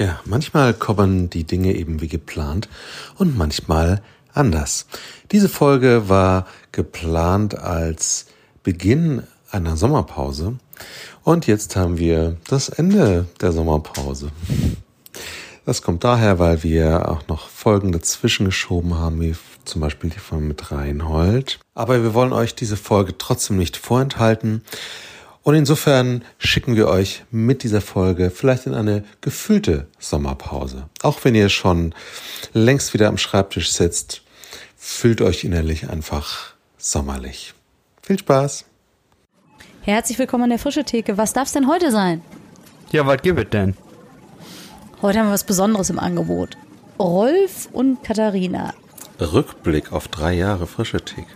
Tja, manchmal kommen die Dinge eben wie geplant und manchmal anders. Diese Folge war geplant als Beginn einer Sommerpause und jetzt haben wir das Ende der Sommerpause. Das kommt daher, weil wir auch noch Folgen dazwischen geschoben haben, wie zum Beispiel die von mit Reinhold. Aber wir wollen euch diese Folge trotzdem nicht vorenthalten. Und insofern schicken wir euch mit dieser Folge vielleicht in eine gefühlte Sommerpause. Auch wenn ihr schon längst wieder am Schreibtisch sitzt, fühlt euch innerlich einfach sommerlich. Viel Spaß! Herzlich willkommen an der Frische Theke. Was darf es denn heute sein? Ja, was gibt es denn? Heute haben wir was Besonderes im Angebot. Rolf und Katharina. Rückblick auf drei Jahre Frische Theke.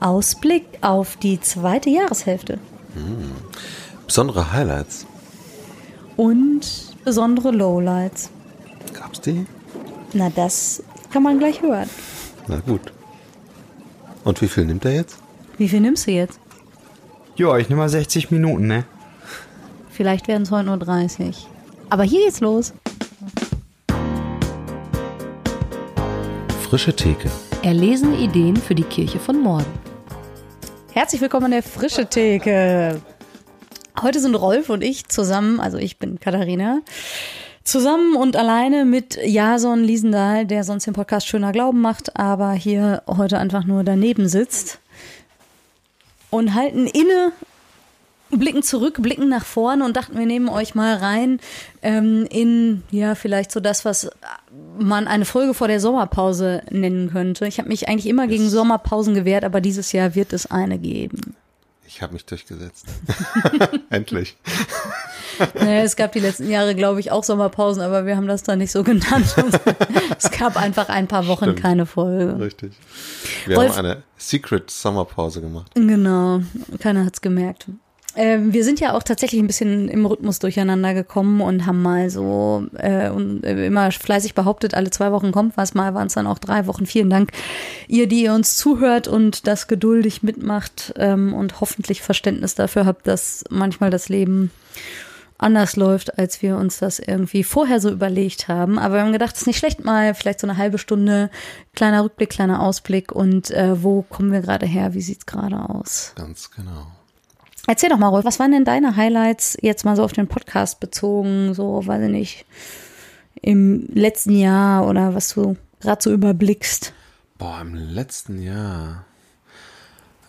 Ausblick auf die zweite Jahreshälfte. Hm. Besondere Highlights. Und besondere Lowlights. Gab's die? Na, das kann man gleich hören. Na gut. Und wie viel nimmt er jetzt? Wie viel nimmst du jetzt? Ja, ich nehme mal 60 Minuten, ne? Vielleicht werden es heute nur 30. Aber hier geht's los. Frische Theke. Erlesen Ideen für die Kirche von morgen. Herzlich willkommen an der Frische Theke. Heute sind Rolf und ich zusammen, also ich bin Katharina, zusammen und alleine mit Jason Liesendahl, der sonst den Podcast Schöner Glauben macht, aber hier heute einfach nur daneben sitzt und halten inne blicken zurück, blicken nach vorne und dachten, wir nehmen euch mal rein ähm, in, ja, vielleicht so das, was man eine Folge vor der Sommerpause nennen könnte. Ich habe mich eigentlich immer gegen Sommerpausen gewehrt, aber dieses Jahr wird es eine geben. Ich habe mich durchgesetzt. Endlich. Naja, es gab die letzten Jahre, glaube ich, auch Sommerpausen, aber wir haben das dann nicht so genannt. es gab einfach ein paar Wochen Stimmt. keine Folge. Richtig. Wir Wolf- haben eine Secret Sommerpause gemacht. Genau, keiner hat's gemerkt. Ähm, wir sind ja auch tatsächlich ein bisschen im Rhythmus durcheinander gekommen und haben mal so äh, und, äh, immer fleißig behauptet, alle zwei Wochen kommt was, mal waren es dann auch drei Wochen. Vielen Dank, ihr, die ihr uns zuhört und das geduldig mitmacht ähm, und hoffentlich Verständnis dafür habt, dass manchmal das Leben anders läuft, als wir uns das irgendwie vorher so überlegt haben. Aber wir haben gedacht, es ist nicht schlecht, mal vielleicht so eine halbe Stunde, kleiner Rückblick, kleiner Ausblick und äh, wo kommen wir gerade her, wie sieht's gerade aus? Ganz genau. Erzähl doch mal, Rolf, was waren denn deine Highlights jetzt mal so auf den Podcast bezogen, so, weiß ich nicht, im letzten Jahr oder was du gerade so überblickst? Boah, im letzten Jahr.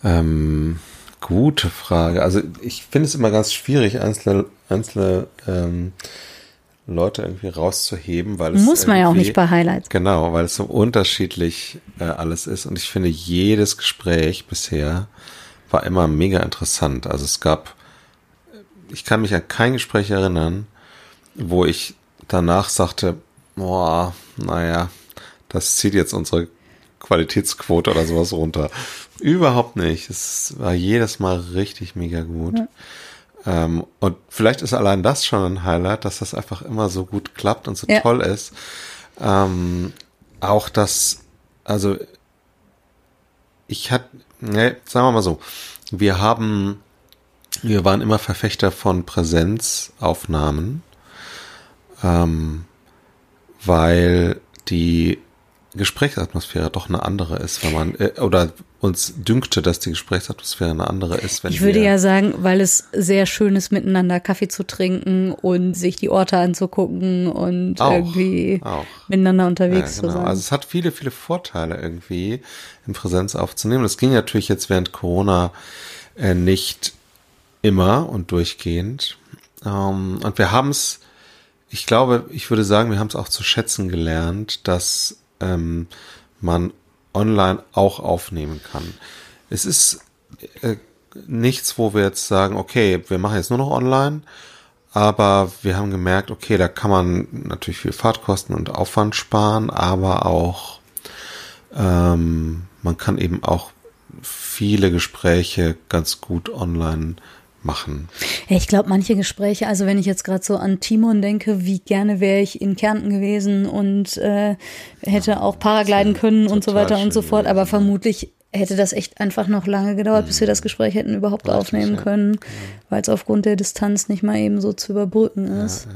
Ähm, gute Frage. Also ich finde es immer ganz schwierig, einzelne, einzelne ähm, Leute irgendwie rauszuheben, weil es Muss man ja auch nicht bei Highlights. Genau, weil es so unterschiedlich äh, alles ist. Und ich finde, jedes Gespräch bisher war immer mega interessant. Also es gab, ich kann mich an kein Gespräch erinnern, wo ich danach sagte, boah, naja, das zieht jetzt unsere Qualitätsquote oder sowas runter. Überhaupt nicht. Es war jedes Mal richtig mega gut. Ähm, und vielleicht ist allein das schon ein Highlight, dass das einfach immer so gut klappt und so Ja. toll ist. Ähm, auch das, also ich hatte, ne, sagen wir mal so, wir haben, wir waren immer Verfechter von Präsenzaufnahmen, ähm, weil die Gesprächsatmosphäre doch eine andere ist, wenn man, äh, oder uns dünkte, dass die Gesprächsatmosphäre eine andere ist, wenn Ich würde ja sagen, weil es sehr schön ist, miteinander Kaffee zu trinken und sich die Orte anzugucken und Auch, irgendwie auch. miteinander unterwegs Ja, zu genau. sein. Also es hat viele, viele Vorteile irgendwie, in Präsenz aufzunehmen. Das ging natürlich jetzt während Corona äh, nicht immer und durchgehend. Ähm, und wir haben es, ich glaube, ich würde sagen, wir haben es auch zu schätzen gelernt, dass ähm, man online auch aufnehmen kann. Es ist äh, nichts, wo wir jetzt sagen, okay, wir machen jetzt nur noch online, aber wir haben gemerkt, okay, da kann man natürlich viel Fahrtkosten und Aufwand sparen, aber auch ähm, man kann eben auch viele Gespräche ganz gut online machen. Ja, ich glaube, manche Gespräche, also wenn ich jetzt gerade so an Timon denke, wie gerne wäre ich in Kärnten gewesen und äh, hätte auch Paragliden können und so weiter und so fort, aber vermutlich hätte das echt einfach noch lange gedauert, bis wir das Gespräch hätten überhaupt Richtig, aufnehmen ja. können, weil es aufgrund der Distanz nicht mal eben so zu überbrücken ist.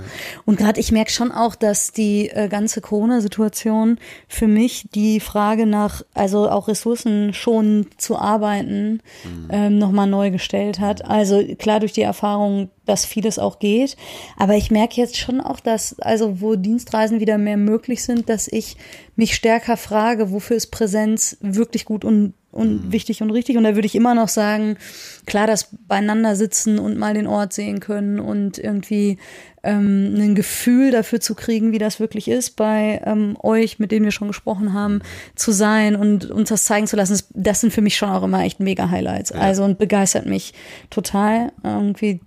Und gerade ich merke schon auch, dass die äh, ganze Corona-Situation für mich die Frage nach, also auch Ressourcen schon zu arbeiten, ähm, nochmal neu gestellt hat. Also klar durch die Erfahrung, dass vieles auch geht. Aber ich merke jetzt schon auch, dass, also wo Dienstreisen wieder mehr möglich sind, dass ich mich stärker frage, wofür ist Präsenz wirklich gut und, und wichtig und richtig. Und da würde ich immer noch sagen, klar, das beieinander sitzen und mal den Ort sehen können und irgendwie ähm, ein Gefühl dafür zu kriegen, wie das wirklich ist, bei ähm, euch, mit denen wir schon gesprochen haben, zu sein und uns das zeigen zu lassen. Das, das sind für mich schon auch immer echt mega Highlights. Also und begeistert mich total, irgendwie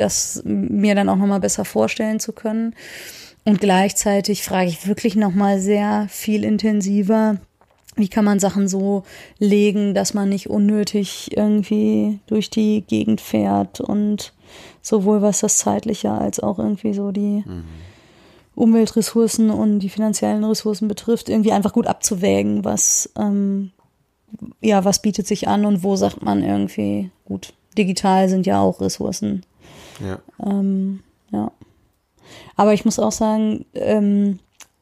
das mir dann auch nochmal besser vorstellen zu können. Und gleichzeitig frage ich wirklich nochmal sehr viel intensiver, wie kann man Sachen so legen, dass man nicht unnötig irgendwie durch die Gegend fährt und sowohl was das zeitliche als auch irgendwie so die Umweltressourcen und die finanziellen Ressourcen betrifft, irgendwie einfach gut abzuwägen, was ähm, ja, was bietet sich an und wo sagt man irgendwie, gut, digital sind ja auch Ressourcen. Ja. Ähm, ja. Aber ich muss auch sagen, ähm,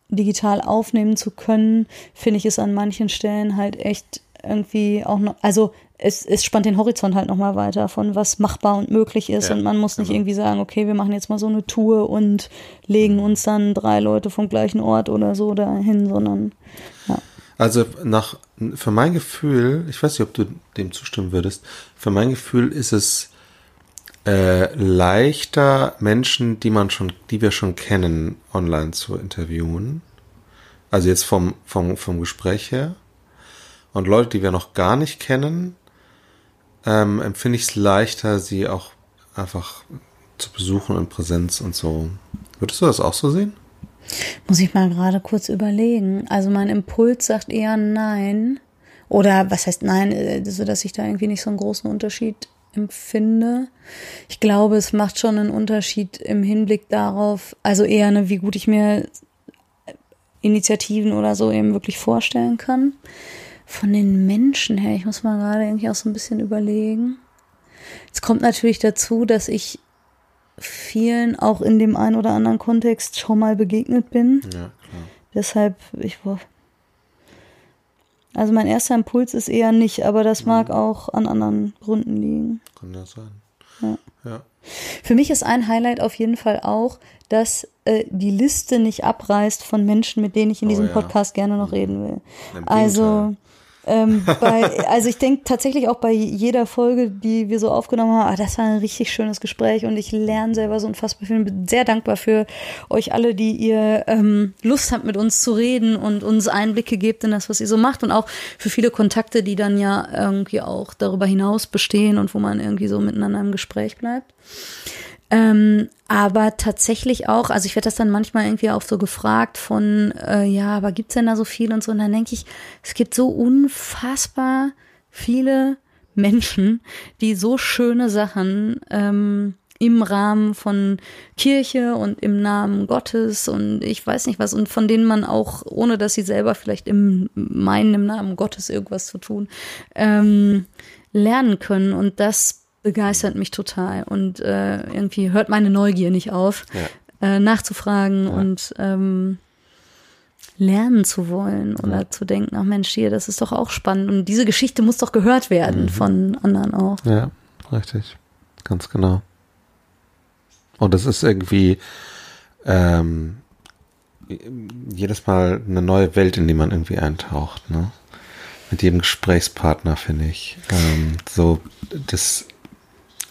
digital aufnehmen zu können, finde ich es an manchen Stellen halt echt irgendwie auch noch, also es, es spannt den Horizont halt nochmal weiter von was machbar und möglich ist Ja, und man muss nicht genau. irgendwie sagen, okay, wir machen jetzt mal so eine Tour und legen uns dann drei Leute vom gleichen Ort oder so dahin, sondern ja. Also nach, für mein Gefühl, ich weiß nicht, ob du dem zustimmen würdest, für mein Gefühl ist es äh, leichter, Menschen, die man schon, die wir schon kennen, online zu interviewen. Also jetzt vom, vom, vom Gespräch her. Und Leute, die wir noch gar nicht kennen, ähm, empfinde ich es leichter, sie auch einfach zu besuchen in Präsenz und so. Würdest du das auch so sehen? Muss ich mal gerade kurz überlegen. Also mein Impuls sagt eher nein. Oder was heißt nein, äh, so dass ich da irgendwie nicht so einen großen Unterschied empfinde. Ich glaube, es macht schon einen Unterschied im Hinblick darauf, also eher eine, wie gut ich mir Initiativen oder so eben wirklich vorstellen kann. Von den Menschen her, ich muss mal gerade irgendwie auch so ein bisschen überlegen. Es kommt natürlich dazu, dass ich vielen auch in dem einen oder anderen Kontext schon mal begegnet bin. Ja, klar. Deshalb, ich war. Also mein erster Impuls ist eher nicht, aber das mag auch an anderen Gründen liegen. Kann ja sein. Ja. Ja. Für mich ist ein Highlight auf jeden Fall auch, dass äh, die Liste nicht abreißt von Menschen, mit denen ich in Oh diesem ja. Podcast gerne noch reden will. Also, ähm, bei, also ich denke tatsächlich auch bei jeder Folge, die wir so aufgenommen haben, ah, das war ein richtig schönes Gespräch und ich lerne selber so unfassbar viel. Bin sehr dankbar für euch alle, die ihr ähm, Lust habt, mit uns zu reden und uns Einblicke gebt in das, was ihr so macht und auch für viele Kontakte, die dann ja irgendwie auch darüber hinaus bestehen und wo man irgendwie so miteinander im Gespräch bleibt. Ähm, aber tatsächlich auch, also ich werde das dann manchmal irgendwie auch so gefragt von, äh, ja, aber gibt's denn da so viel und so? Und dann denke ich, es gibt so unfassbar viele Menschen, die so schöne Sachen ähm, im Rahmen von Kirche und im Namen Gottes und ich weiß nicht was und von denen man auch, ohne dass sie selber vielleicht im meinen, im Namen Gottes irgendwas zu tun, ähm, lernen können. Und das begeistert mich total und äh, irgendwie hört meine Neugier nicht auf, äh, nachzufragen und ähm, lernen zu wollen oder zu denken, ach Mensch, hier, das ist doch auch spannend und diese Geschichte muss doch gehört werden von anderen auch. Ja, richtig. Ganz genau. Und es ist irgendwie ähm, jedes Mal eine neue Welt, in die man irgendwie eintaucht, ne? Mit jedem Gesprächspartner, finde ich. Ähm, so, das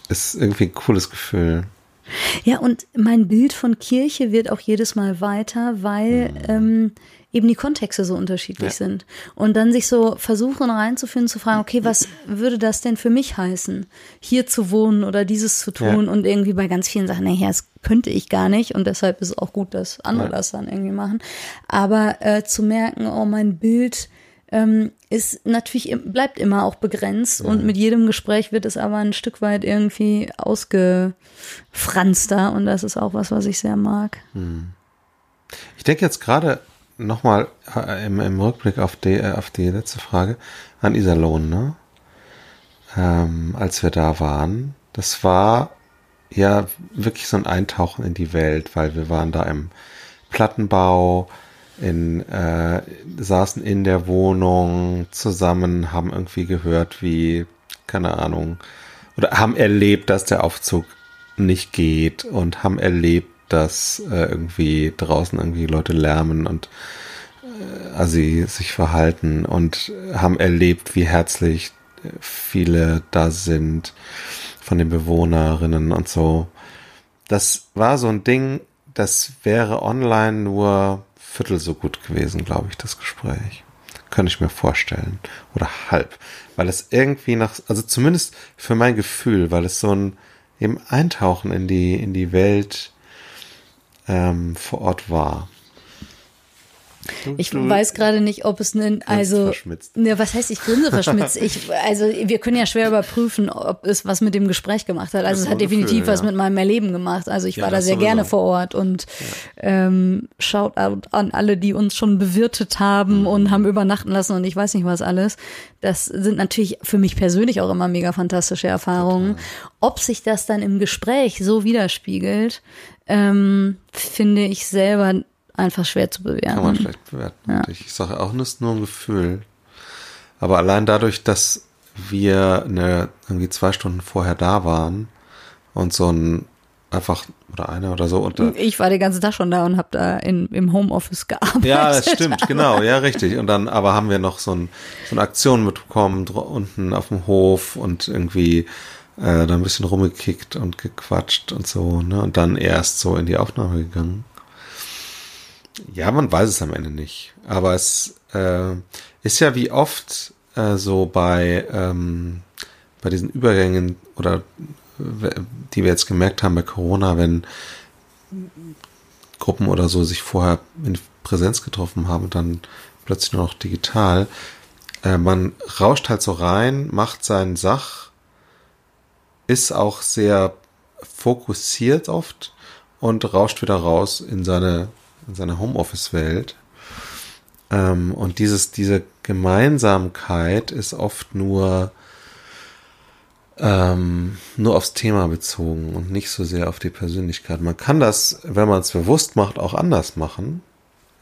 ist irgendwie ein cooles Gefühl. Ja, und mein Bild von Kirche wird auch jedes Mal weiter, weil ähm, eben die Kontexte so unterschiedlich Ja. sind. Und dann sich so versuchen reinzufinden, zu fragen, okay, was würde das denn für mich heißen, hier zu wohnen oder dieses zu tun? Ja. Und irgendwie bei ganz vielen Sachen, naja, das könnte ich gar nicht. Und deshalb ist es auch gut, dass andere Ja. das dann irgendwie machen. Aber äh, zu merken, oh, mein Bild ähm, ist natürlich, bleibt immer auch begrenzt und mit jedem Gespräch wird es aber ein Stück weit irgendwie ausgefranster und das ist auch was, was ich sehr mag. Ich denke jetzt gerade nochmal äh, im, im Rückblick auf die, äh, auf die letzte Frage an Iserlohn, ne? Ähm, als wir da waren, das war ja wirklich so ein Eintauchen in die Welt, weil wir waren da im Plattenbau, in, äh, saßen in der Wohnung zusammen, haben irgendwie gehört, wie, keine Ahnung, oder haben erlebt, dass der Aufzug nicht geht und haben erlebt, dass äh, irgendwie draußen irgendwie Leute lärmen und äh, also sie sich verhalten und haben erlebt, wie herzlich viele da sind von den Bewohnerinnen und so. Das war so ein Ding, das wäre online nur viertel so gut gewesen, glaube ich, das Gespräch. Könnte ich mir vorstellen. Oder halb. Weil es irgendwie nach, also zumindest für mein Gefühl, weil es so ein eben Eintauchen in die, in die Welt ähm, vor Ort war. Ich weiß gerade nicht, ob es ein, also, ne, was heißt, ich grinse verschmitzt. Ich, also, wir können ja schwer überprüfen, ob es was mit dem Gespräch gemacht hat. Also, es hat definitiv Gefühl, was ja. mit meinem Erleben gemacht. Also, ich ja, war da sehr sowieso. gerne vor Ort und ja. ähm, schaut an alle, die uns schon bewirtet haben mhm. und haben übernachten lassen und ich weiß nicht was alles. Das sind natürlich für mich persönlich auch immer mega fantastische Erfahrungen. Total. Ob sich das dann im Gespräch so widerspiegelt, ähm, finde ich selber einfach schwer zu bewerten. Kann man schlecht bewerten. Ja. Ich sage auch, es ist nur ein Gefühl. Aber allein dadurch, dass wir eine, irgendwie zwei Stunden vorher da waren und so ein einfach oder einer oder so. Und, ich war den ganzen Tag schon da und habe da in, im Homeoffice gearbeitet. Ja, das stimmt, genau, ja, richtig. Und dann aber haben wir noch so, ein, so eine Aktion mitbekommen, unten auf dem Hof und irgendwie äh, da ein bisschen rumgekickt und gequatscht und so, ne? Und dann erst so in die Aufnahme gegangen. Ja, man weiß es am Ende nicht. Aber es äh, ist ja wie oft äh, so bei, ähm, bei diesen Übergängen oder die wir jetzt gemerkt haben bei Corona, wenn Gruppen oder so sich vorher in Präsenz getroffen haben und dann plötzlich nur noch digital. Äh, man rauscht halt so rein, macht seinen Sach, ist auch sehr fokussiert oft und rauscht wieder raus in seine in seiner Homeoffice-Welt. Ähm, und dieses, diese Gemeinsamkeit ist oft nur, ähm, nur aufs Thema bezogen und nicht so sehr auf die Persönlichkeit. Man kann das, wenn man es bewusst macht, auch anders machen,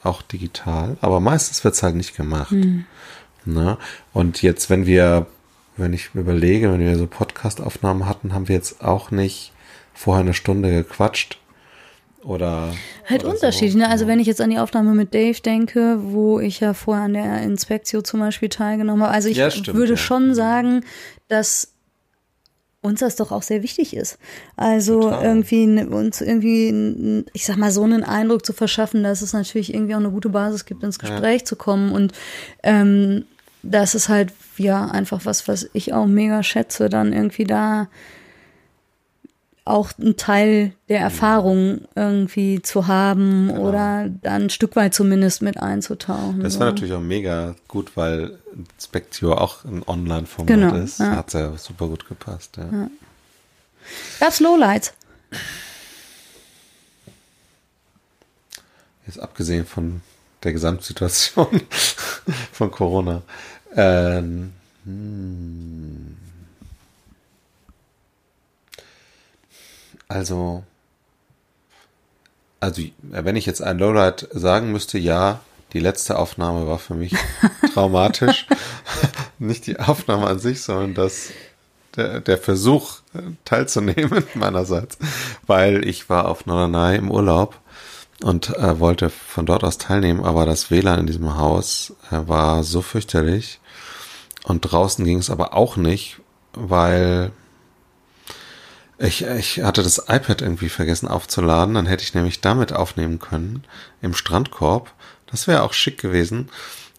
auch digital, aber meistens wird es halt nicht gemacht. Mhm. Ne? Und jetzt, wenn wir, wenn ich überlege, wenn wir so Podcast-Aufnahmen hatten, haben wir jetzt auch nicht vorher eine Stunde gequatscht, oder halt oder unterschiedlich. So. Ne? Also wenn ich jetzt an die Aufnahme mit Dave denke, wo ich ja vorher an der Inspektion zum Beispiel teilgenommen habe. Also ich ja, stimmt, würde ja. schon sagen, dass uns das doch auch sehr wichtig ist. Also Total. irgendwie uns irgendwie, ich sag mal, so einen Eindruck zu verschaffen, dass es natürlich irgendwie auch eine gute Basis gibt, ins Gespräch ja. zu kommen. Und ähm, das ist halt ja einfach was, was ich auch mega schätze, dann irgendwie da auch ein Teil der Erfahrung irgendwie zu haben genau. oder dann ein Stück weit zumindest mit einzutauchen. Das war so. natürlich auch mega gut, weil Spectio auch ein Online-Format genau, ist. Ja. Hat ja super gut gepasst. Ja. Ja. Gab's Lowlights? Jetzt abgesehen von der Gesamtsituation von Corona. Ähm, hm. Also, also wenn ich jetzt ein Lowlight sagen müsste, ja, die letzte Aufnahme war für mich traumatisch. Nicht die Aufnahme an sich, sondern das, der, der Versuch teilzunehmen meinerseits, weil ich war auf Norderney im Urlaub und äh, wollte von dort aus teilnehmen, aber das WLAN in diesem Haus äh, war so fürchterlich und draußen ging es aber auch nicht, weil ich, ich hatte das iPad irgendwie vergessen aufzuladen, dann hätte ich nämlich damit aufnehmen können im Strandkorb. Das wäre auch schick gewesen.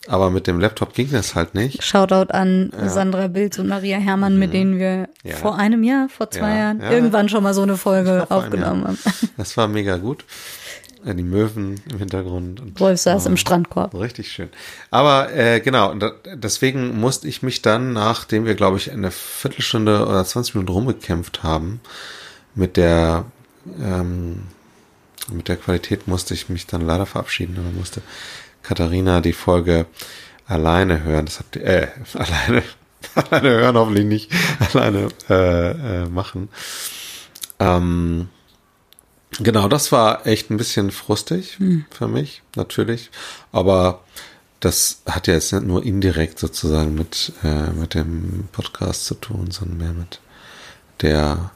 Aber mit dem Laptop ging das halt nicht. Shoutout an ja. Sandra Bilz und Maria Herrmann, mhm. mit denen wir ja. vor einem Jahr, vor zwei ja. Jahren, irgendwann schon mal so eine Folge aufgenommen haben. Das war mega gut. Äh, die Möwen im Hintergrund. Und, Wolf saß oh, im Strandkorb. Richtig schön. Aber äh, genau, und deswegen musste ich mich dann, nachdem wir, glaube ich, eine Viertelstunde oder 20 Minuten rumgekämpft haben, mit der ähm, mit der Qualität musste ich mich dann leider verabschieden oder musste Katharina die Folge alleine hören. Das habt ihr, äh, alleine, alleine hören hoffentlich nicht, alleine äh, äh, machen. Ähm, genau, das war echt ein bisschen frustig hm. für mich, natürlich. Aber das hat ja jetzt nicht nur indirekt sozusagen mit, äh, mit dem Podcast zu tun, sondern mehr mit der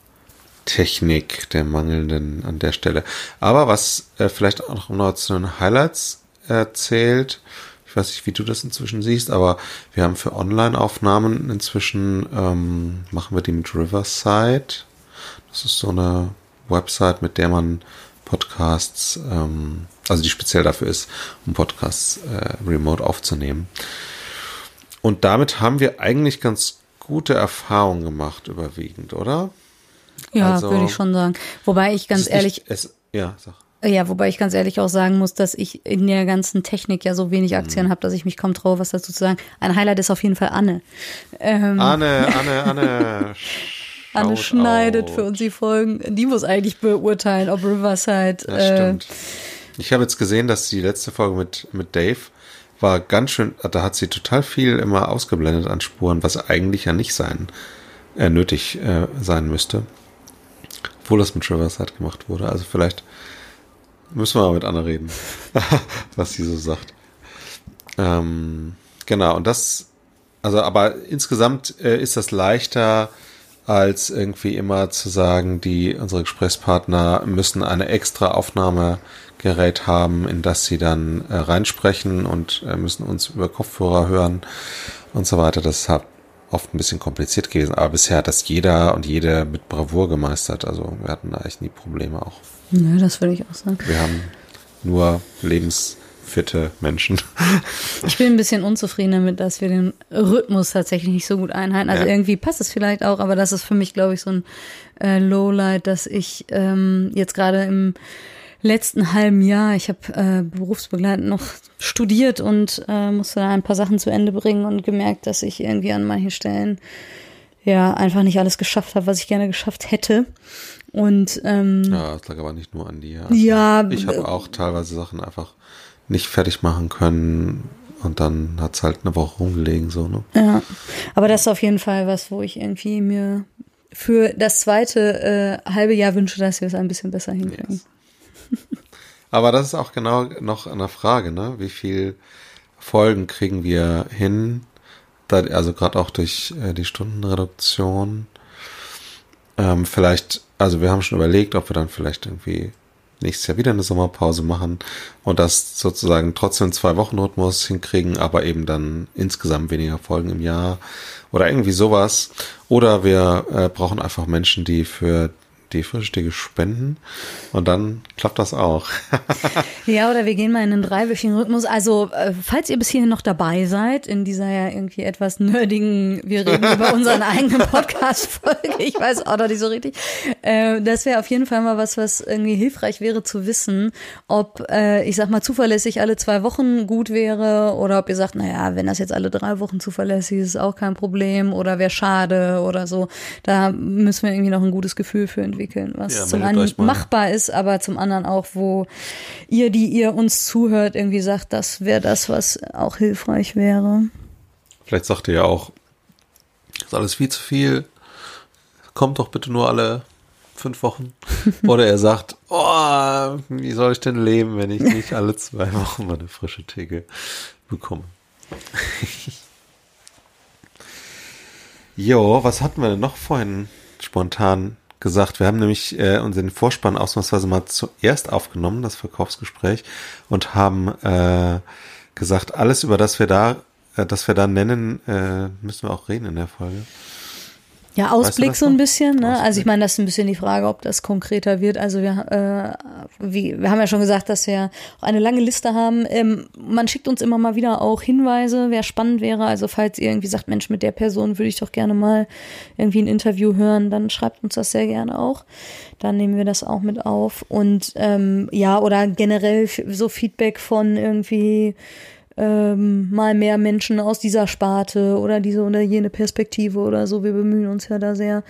Technik, der mangelnden an der Stelle. Aber was äh, vielleicht auch noch zu den Highlights erzählt, ich weiß nicht, wie du das inzwischen siehst, aber wir haben für Online-Aufnahmen inzwischen, ähm, machen wir die mit Riverside. Das ist so eine Website, mit der man Podcasts, ähm, also die speziell dafür ist, um Podcasts äh, remote aufzunehmen. Und damit haben wir eigentlich ganz gute Erfahrungen gemacht, überwiegend, oder? Ja, also, würde ich schon sagen. Wobei ich ganz ehrlich. Nicht, es, ja, sag. Ja, wobei ich ganz ehrlich auch sagen muss, dass ich in der ganzen Technik ja so wenig Aktien mhm. habe, dass ich mich kaum traue, was dazu zu sagen. Ein Highlight ist auf jeden Fall Anne. Ähm, Anne, Anne, Anne. Anne schneidet out. für uns die Folgen. Die muss eigentlich beurteilen, ob Riverside. Ja, äh, stimmt. Ich habe jetzt gesehen, dass die letzte Folge mit, mit Dave war ganz schön, da hat sie total viel immer ausgeblendet an Spuren, was eigentlich ja nicht sein, äh, nötig äh, sein müsste. Obwohl das mit Riverside gemacht wurde. Also vielleicht Müssen wir mal mit Anna reden, was sie so sagt. Ähm, genau, und das, also, aber insgesamt äh, ist das leichter, als irgendwie immer zu sagen, die, unsere Gesprächspartner müssen eine extra Aufnahmegerät haben, in das sie dann äh, reinsprechen und äh, müssen uns über Kopfhörer hören und so weiter. Das hat oft ein bisschen kompliziert gewesen, aber bisher hat das jeder und jede mit Bravour gemeistert. Also wir hatten da echt nie Probleme auch. Nö, das würde ich auch sagen. Wir haben nur lebensfitte Menschen. Ich bin ein bisschen unzufrieden damit, dass wir den Rhythmus tatsächlich nicht so gut einhalten. Also ja. irgendwie passt es vielleicht auch, aber das ist für mich, glaube ich, so ein äh, Lowlight, dass ich ähm, jetzt gerade im letzten halben Jahr, ich habe äh, berufsbegleitend noch studiert und äh, musste da ein paar Sachen zu Ende bringen und gemerkt, dass ich irgendwie an manchen Stellen ja einfach nicht alles geschafft habe, was ich gerne geschafft hätte. Und ähm, ja, das lag aber nicht nur an dir. Also ja, ich habe auch teilweise Sachen einfach nicht fertig machen können und dann hat's halt eine Woche rumgelegen so ne. Ja, aber das ist auf jeden Fall was, wo ich irgendwie mir für das zweite äh, halbe Jahr wünsche, dass wir es ein bisschen besser hinkriegen. Yes. aber das ist auch genau noch eine Frage, ne? Wie viel Folgen kriegen wir hin? Da, also gerade auch durch äh, die Stundenreduktion. Ähm, vielleicht also wir haben schon überlegt, ob wir dann vielleicht irgendwie nächstes Jahr wieder eine Sommerpause machen und das sozusagen trotzdem zwei Wochen Rhythmus hinkriegen, aber eben dann insgesamt weniger Folgen im Jahr oder irgendwie sowas. Oder wir äh, brauchen einfach Menschen, die für die Frühstücke spenden und dann klappt das auch. ja, oder wir gehen mal in einen dreiwöchigen Rhythmus. Also, äh, falls ihr bis hierhin noch dabei seid, in dieser ja irgendwie etwas nerdigen, wir reden über unseren eigenen Podcast-Folge, ich weiß auch noch nicht so richtig, äh, das wäre auf jeden Fall mal was, was irgendwie hilfreich wäre zu wissen, ob, äh, ich sag mal, zuverlässig alle zwei Wochen gut wäre oder ob ihr sagt, naja, wenn das jetzt alle drei Wochen zuverlässig ist, ist auch kein Problem oder wäre schade oder so. Da müssen wir irgendwie noch ein gutes Gefühl für entwickeln entwickeln, was ja, zum einen machbar ist, aber zum anderen auch, wo ihr, die ihr uns zuhört, irgendwie sagt, das wäre das, was auch hilfreich wäre. Vielleicht sagt ihr ja auch, das ist alles viel zu viel, kommt doch bitte nur alle fünf Wochen. Oder er sagt, oh, wie soll ich denn leben, wenn ich nicht alle zwei Wochen mal eine frische Theke bekomme. jo, was hatten wir denn noch vorhin spontan gesagt. Wir haben nämlich äh, unseren Vorspann ausnahmsweise mal zuerst aufgenommen, das Verkaufsgespräch, und haben äh, gesagt, alles über das wir da, äh, das wir da nennen, äh, müssen wir auch reden in der Folge. Ja, Ausblick weißt du so ein bisschen. Ne? Also ich meine, das ist ein bisschen die Frage, ob das konkreter wird. Also wir, äh, wie, wir haben ja schon gesagt, dass wir auch eine lange Liste haben. Ähm, man schickt uns immer mal wieder auch Hinweise, wer spannend wäre. Also falls ihr irgendwie sagt, Mensch, mit der Person würde ich doch gerne mal irgendwie ein Interview hören, dann schreibt uns das sehr gerne auch. Dann nehmen wir das auch mit auf. Und ähm, ja, oder generell so Feedback von irgendwie ähm, mal mehr Menschen aus dieser Sparte oder diese oder jene Perspektive oder so. Wir bemühen uns ja da sehr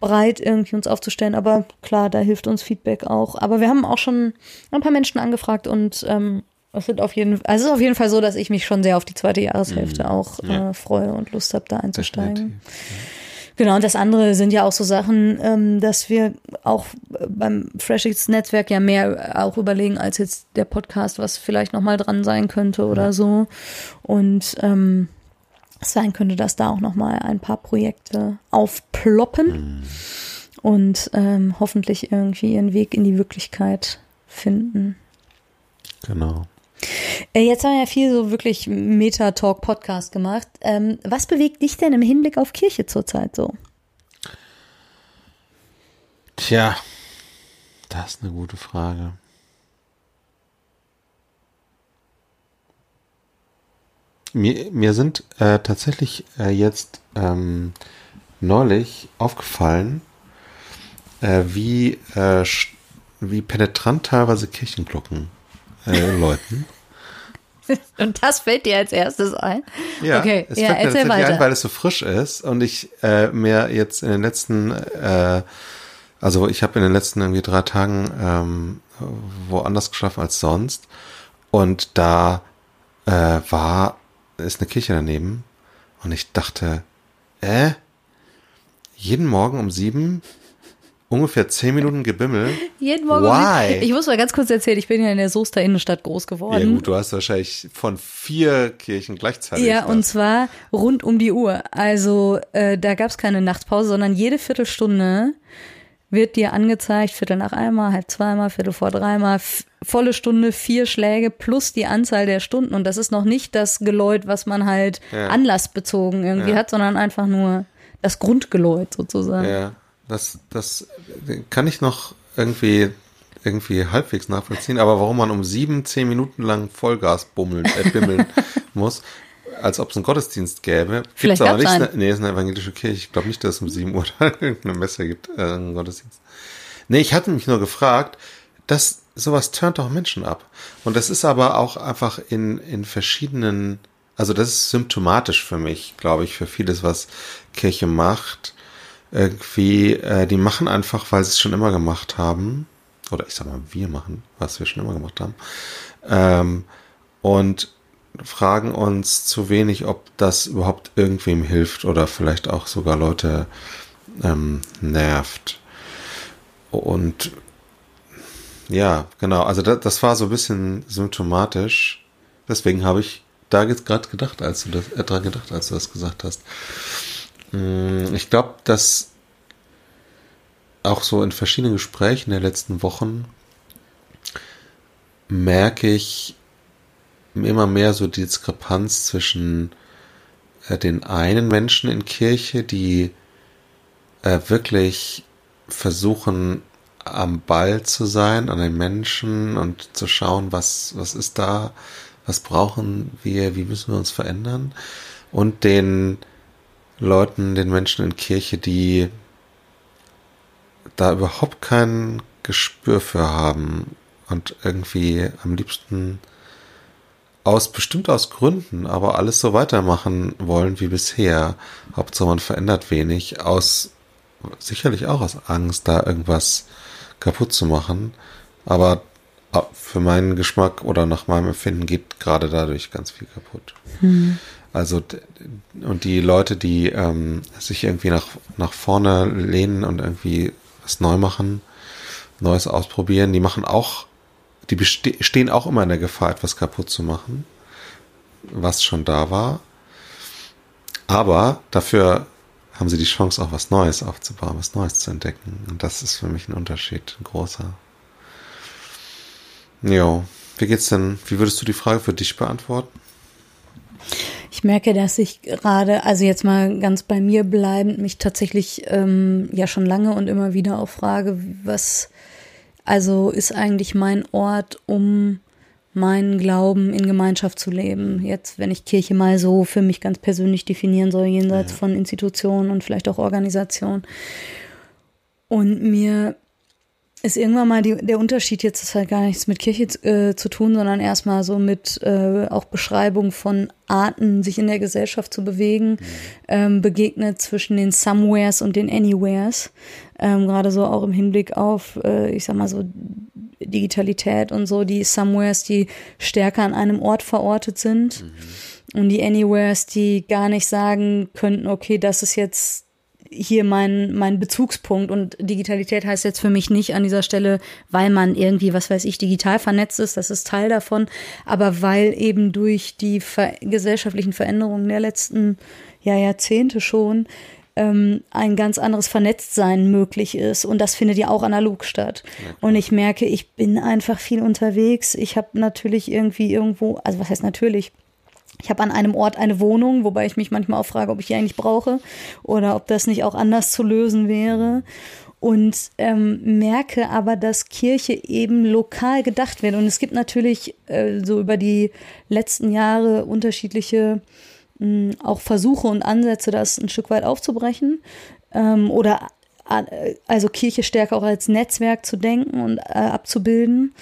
breit irgendwie uns aufzustellen. Aber klar, da hilft uns Feedback auch. Aber wir haben auch schon ein paar Menschen angefragt und ähm, es sind auf jeden, also es ist auf jeden Fall so, dass ich mich schon sehr auf die zweite Jahreshälfte Mhm. auch Ja. äh, freue und Lust habe, da einzusteigen. Definitiv. Genau, und das andere sind ja auch so Sachen, ähm, dass wir auch beim Freshix Netzwerk ja mehr auch überlegen als jetzt der Podcast, was vielleicht nochmal dran sein könnte oder so. Und ähm, es sein könnte, dass da auch nochmal ein paar Projekte aufploppen und ähm, hoffentlich irgendwie ihren Weg in die Wirklichkeit finden. Genau. Äh, Jetzt haben wir ja viel so wirklich Meta-Talk-Podcast gemacht. Ähm, was bewegt dich denn im Hinblick auf Kirche zurzeit so? Tja, das ist eine gute Frage. Mir, mir sind äh, tatsächlich äh, jetzt ähm, neulich aufgefallen, äh, wie, äh, wie penetrant teilweise Kirchenglocken äh, läuten. Und das fällt dir als erstes ein? Ja, okay, es ja, fällt mir erzähl weiter. Ein, weil es so frisch ist und ich äh, mir jetzt in den letzten, äh, also ich habe in den letzten irgendwie drei Tagen ähm, woanders geschlafen als sonst und da äh, war, ist eine Kirche daneben und ich dachte, äh, jeden Morgen um sieben ungefähr zehn Minuten Gebimmel. Jeden Morgen. Why? Ich muss mal ganz kurz erzählen, ich bin ja in der Soester Innenstadt groß Ja geworden. gut, du hast wahrscheinlich von vier Kirchen gleichzeitig. Ja, und was. zwar rund um die Uhr. Also äh, da gab es keine Nachtpause, sondern jede Viertelstunde wird dir angezeigt, Viertel nach einmal, halb zweimal, Viertel vor dreimal, volle Stunde, vier Schläge plus die Anzahl der Stunden. Und das ist noch nicht das Geläut, was man halt Ja. anlassbezogen irgendwie Ja. hat, sondern einfach nur das Grundgeläut sozusagen. Ja, das, das kann ich noch irgendwie, irgendwie halbwegs nachvollziehen, aber warum man um sieben, zehn Minuten lang Vollgas bummeln, äh, bimmeln muss, als ob es einen Gottesdienst gäbe. Gibt's Vielleicht aber gab's nicht. einen. Ne- Nee, es ist eine evangelische Kirche. Ich glaube nicht, dass es um sieben Uhr da irgendeine Messe gibt, äh, einen Gottesdienst. Nee, ich hatte mich nur gefragt, dass sowas turnt doch Menschen ab. Und das ist aber auch einfach in, in verschiedenen, also das ist symptomatisch für mich, glaube ich, für vieles, was Kirche macht. Irgendwie, äh, die machen einfach, weil sie es schon immer gemacht haben. Oder ich sag mal, wir machen, was wir schon immer gemacht haben. Ähm, und fragen uns zu wenig, ob das überhaupt irgendwem hilft oder vielleicht auch sogar Leute ähm, nervt. Und ja, genau, also das, das war so ein bisschen symptomatisch. Deswegen habe ich da jetzt gerade gedacht, als du das, äh, dran gedacht, als du das gesagt hast. Mm, Ich glaube, dass auch so in verschiedenen Gesprächen der letzten Wochen merke ich immer mehr so die Diskrepanz zwischen äh, den einen Menschen in Kirche, die äh, wirklich versuchen, am Ball zu sein, an den Menschen und zu schauen, was, was ist da, was brauchen wir, wie müssen wir uns verändern. Und den Leuten, den Menschen in Kirche, die da überhaupt kein Gespür für haben und irgendwie am liebsten aus bestimmt aus Gründen, aber alles so weitermachen wollen wie bisher. Hauptsache man verändert wenig, aus sicherlich auch aus Angst, da irgendwas kaputt zu machen. Aber für meinen Geschmack oder nach meinem Empfinden geht gerade dadurch ganz viel kaputt. Also und die Leute, die ähm, sich irgendwie nach, nach vorne lehnen und irgendwie was neu machen, Neues ausprobieren, die machen auch, die stehen auch immer in der Gefahr, etwas kaputt zu machen, was schon da war. Aber dafür haben sie die Chance, auch was Neues aufzubauen, was Neues zu entdecken. Und das ist für mich ein Unterschied, ein großer. Jo, wie geht's denn? Wie würdest du die Frage für dich beantworten? Ich merke, dass ich gerade, also jetzt mal ganz bei mir bleibend, mich tatsächlich ähm, ja schon lange und immer wieder auch frage, was also ist eigentlich mein Ort, um meinen Glauben in Gemeinschaft zu leben. Jetzt, wenn ich Kirche mal so für mich ganz persönlich definieren soll, jenseits Ja. von Institutionen und vielleicht auch Organisationen. Und mir ist irgendwann mal die, der Unterschied, jetzt ist halt gar nichts mit Kirche äh, zu tun, sondern erstmal so mit äh, auch Beschreibung von Arten, sich in der Gesellschaft zu bewegen, mhm. ähm, begegnet zwischen den Somewheres und den Anywheres. Ähm, Gerade so auch im Hinblick auf, äh, ich sag mal so, Digitalität und so, die Somewheres, die stärker an einem Ort verortet sind. Mhm. Und die Anywheres, die gar nicht sagen könnten, okay, das ist jetzt hier mein, mein Bezugspunkt und Digitalität heißt jetzt für mich nicht an dieser Stelle, weil man irgendwie, was weiß ich, digital vernetzt ist, das ist Teil davon, aber weil eben durch die ver gesellschaftlichen Veränderungen der letzten ja, Jahrzehnte schon ähm, ein ganz anderes Vernetztsein möglich ist und das findet ja auch analog statt. Und ich merke, ich bin einfach viel unterwegs. Ich habe natürlich irgendwie irgendwo, also was heißt natürlich? Ich habe an einem Ort eine Wohnung, wobei ich mich manchmal auch frage, ob ich die eigentlich brauche oder ob das nicht auch anders zu lösen wäre. Und ähm, merke aber, dass Kirche eben lokal gedacht wird. Und es gibt natürlich äh, so über die letzten Jahre unterschiedliche mh, auch Versuche und Ansätze, das ein Stück weit aufzubrechen ähm, oder äh, also Kirche stärker auch als Netzwerk zu denken und äh, abzubilden.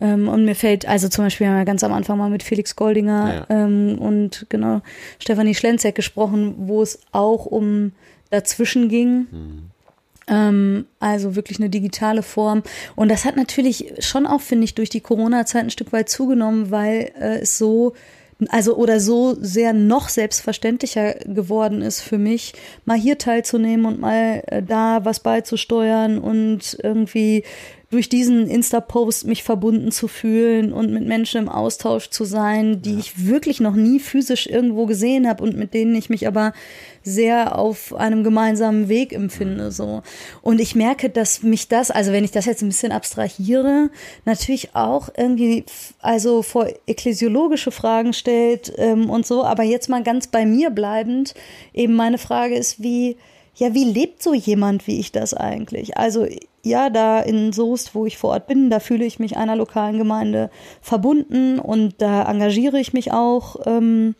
Ähm, und mir fällt, also zum Beispiel haben wir ganz am Anfang mal mit Felix Goldinger ja. ähm, und genau Stefanie Schlenzek gesprochen, wo es auch um dazwischen ging. Mhm. Ähm, also wirklich eine digitale Form. Und das hat natürlich schon auch, finde ich, durch die Corona-Zeit ein Stück weit zugenommen, weil äh, es so also oder so sehr noch selbstverständlicher geworden ist für mich, mal hier teilzunehmen und mal äh, da was beizusteuern und irgendwie durch diesen Insta-Post mich verbunden zu fühlen und mit Menschen im Austausch zu sein, die ja. ich wirklich noch nie physisch irgendwo gesehen habe und mit denen ich mich aber sehr auf einem gemeinsamen Weg empfinde, so. Und ich merke, dass mich das, also wenn ich das jetzt ein bisschen abstrahiere, natürlich auch irgendwie, also vor ekklesiologische Fragen stellt ähm, und so, aber jetzt mal ganz bei mir bleibend, eben meine Frage ist, wie, ja, wie lebt so jemand wie ich das eigentlich? Also ja, da in Soest, wo ich vor Ort bin, da fühle ich mich einer lokalen Gemeinde verbunden und da engagiere ich mich auch ähm,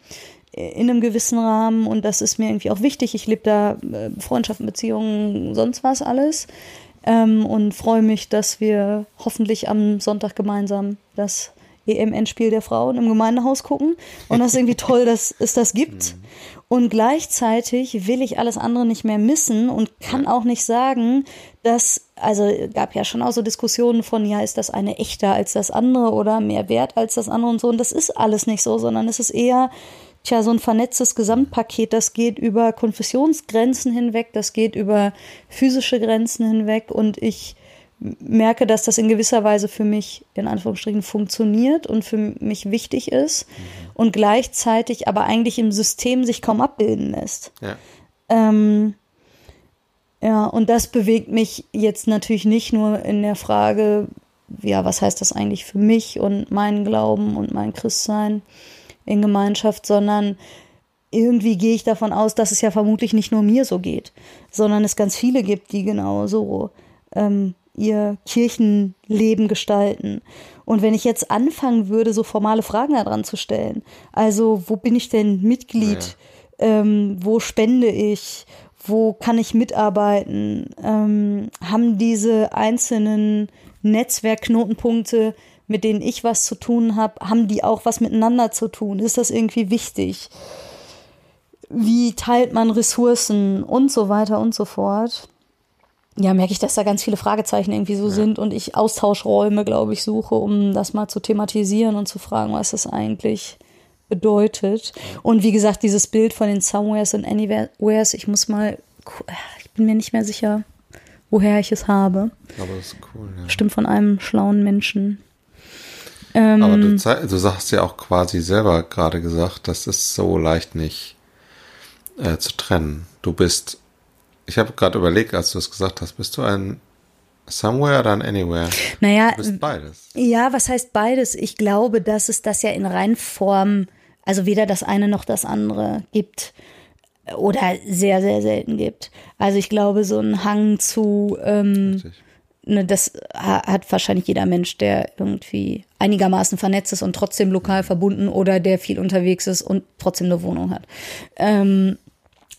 in einem gewissen Rahmen und das ist mir irgendwie auch wichtig. Ich lebe da äh, Freundschaften, Beziehungen, sonst was alles ähm, und freue mich, dass wir hoffentlich am Sonntag gemeinsam das EM-Endspiel der Frauen im Gemeindehaus gucken und das ist irgendwie toll, dass es das gibt. Und gleichzeitig will ich alles andere nicht mehr missen und kann auch nicht sagen, dass, also gab ja schon auch so Diskussionen von, ja, ist das eine echter als das andere oder mehr wert als das andere und so. Und das ist alles nicht so, sondern es ist eher, tja, so ein vernetztes Gesamtpaket, das geht über Konfessionsgrenzen hinweg, das geht über physische Grenzen hinweg. Und ich merke, dass das in gewisser Weise für mich in Anführungsstrichen funktioniert und für mich wichtig ist mhm. und gleichzeitig aber eigentlich im System sich kaum abbilden lässt. Ja. Ähm, ja, und das bewegt mich jetzt natürlich nicht nur in der Frage, ja, was heißt das eigentlich für mich und meinen Glauben und mein Christsein in Gemeinschaft, sondern irgendwie gehe ich davon aus, dass es ja vermutlich nicht nur mir so geht, sondern es ganz viele gibt, die genau so ähm, ihr Kirchenleben gestalten. Und wenn ich jetzt anfangen würde, so formale Fragen daran zu stellen, also wo bin ich denn Mitglied, ja. ähm, wo spende ich, wo kann ich mitarbeiten, ähm, haben diese einzelnen Netzwerkknotenpunkte, mit denen ich was zu tun habe, haben die auch was miteinander zu tun? Ist das irgendwie wichtig? Wie teilt man Ressourcen und so weiter und so fort? Ja, merke ich, dass da ganz viele Fragezeichen irgendwie so ja. sind und ich Austauschräume, glaube ich, suche, um das mal zu thematisieren und zu fragen, was das eigentlich bedeutet. Und wie gesagt, dieses Bild von den Somewheres und Anywheres, ich muss mal, ich bin mir nicht mehr sicher, woher ich es habe. Aber das ist cool, ja. Stimmt von einem schlauen Menschen. Ähm, Aber du, du sagst ja auch quasi selber gerade gesagt, das ist so leicht nicht äh, zu trennen. Du bist ich habe gerade überlegt, als du es gesagt hast, bist du ein Somewhere oder ein Anywhere? Naja, du bist beides. Ja, was heißt beides? Ich glaube, dass es das ja in Reinform, also weder das eine noch das andere gibt oder sehr, sehr selten gibt. Also ich glaube, so ein Hang zu, ähm, ne, das hat wahrscheinlich jeder Mensch, der irgendwie einigermaßen vernetzt ist und trotzdem lokal verbunden oder der viel unterwegs ist und trotzdem eine Wohnung hat. Ähm,